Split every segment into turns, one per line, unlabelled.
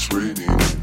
it's raining.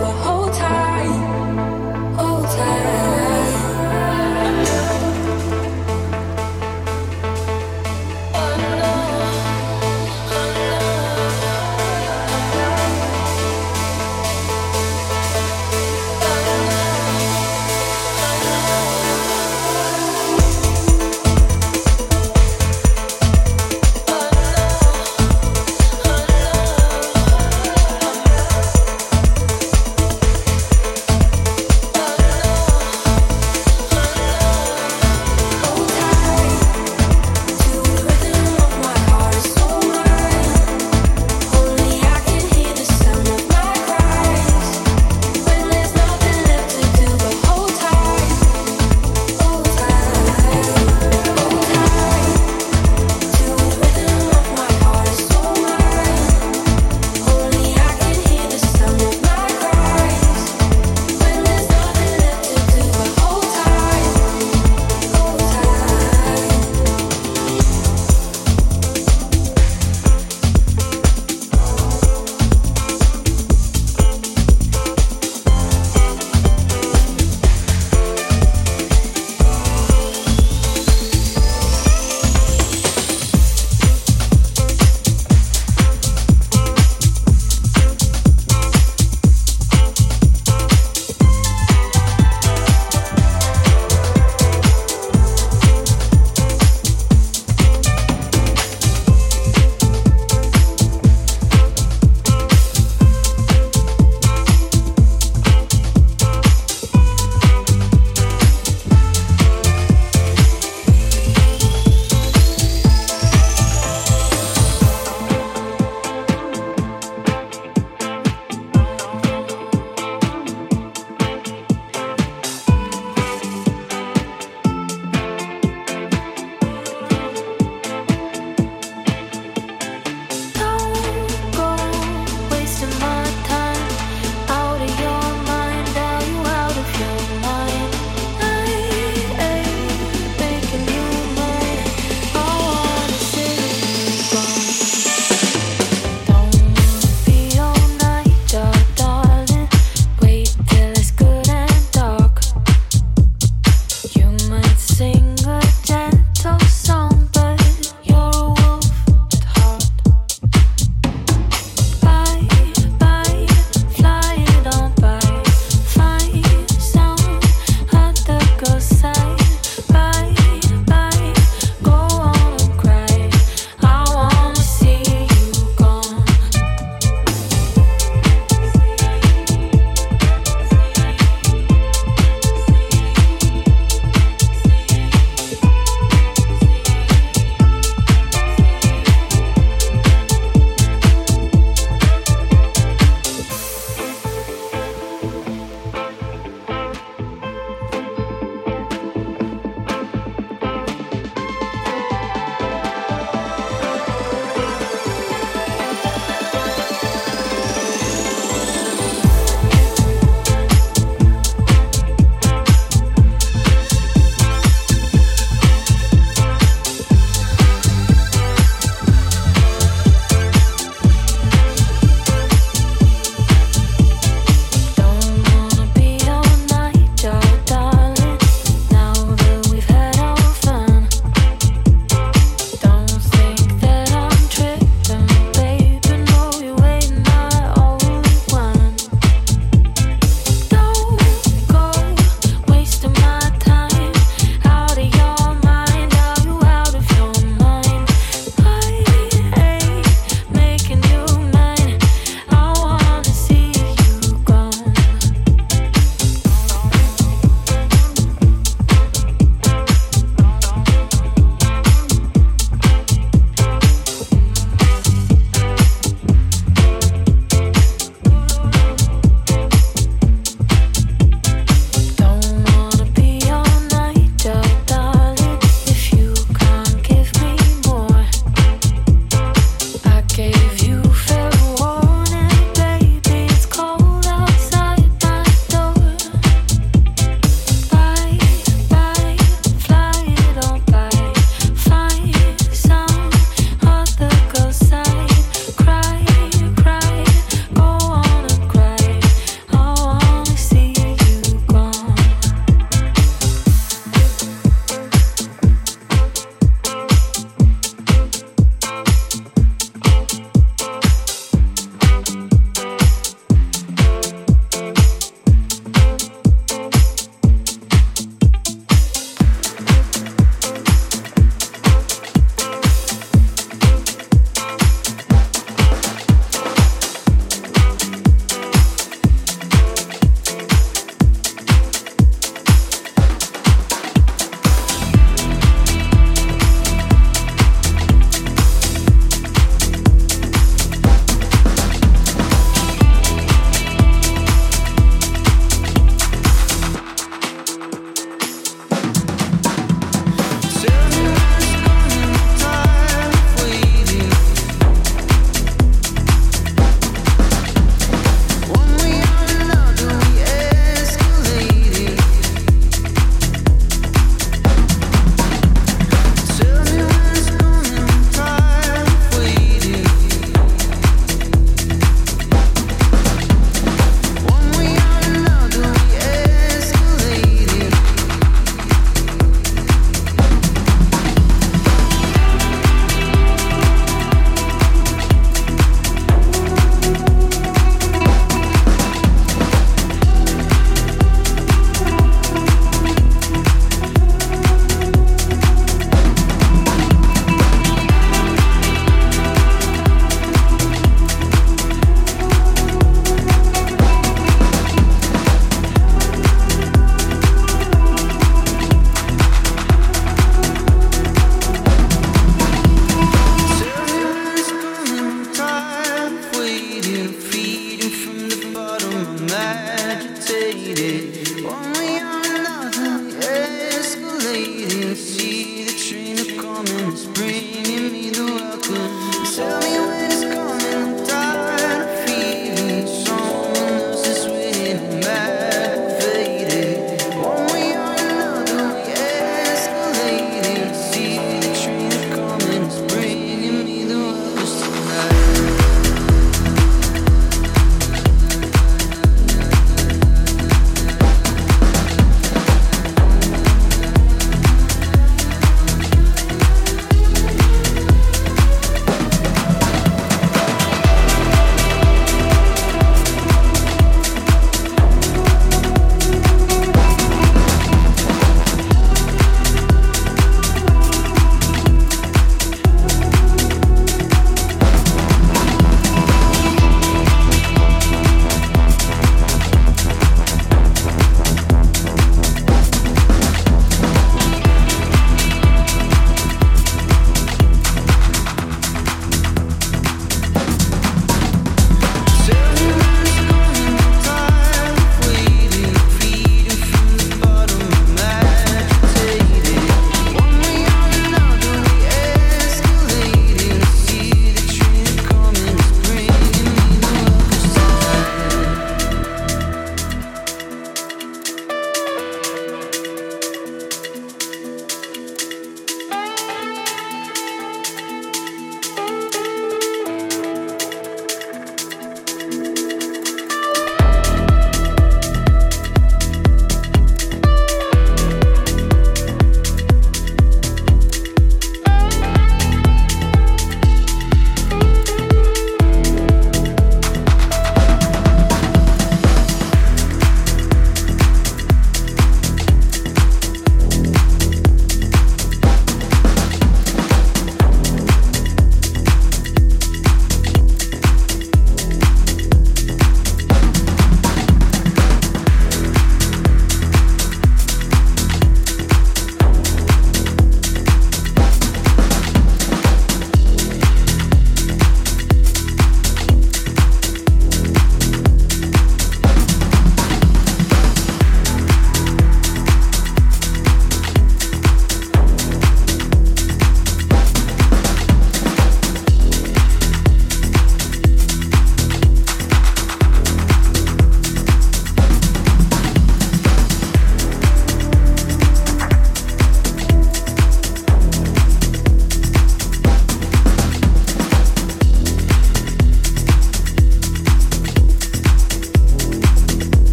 But hold tight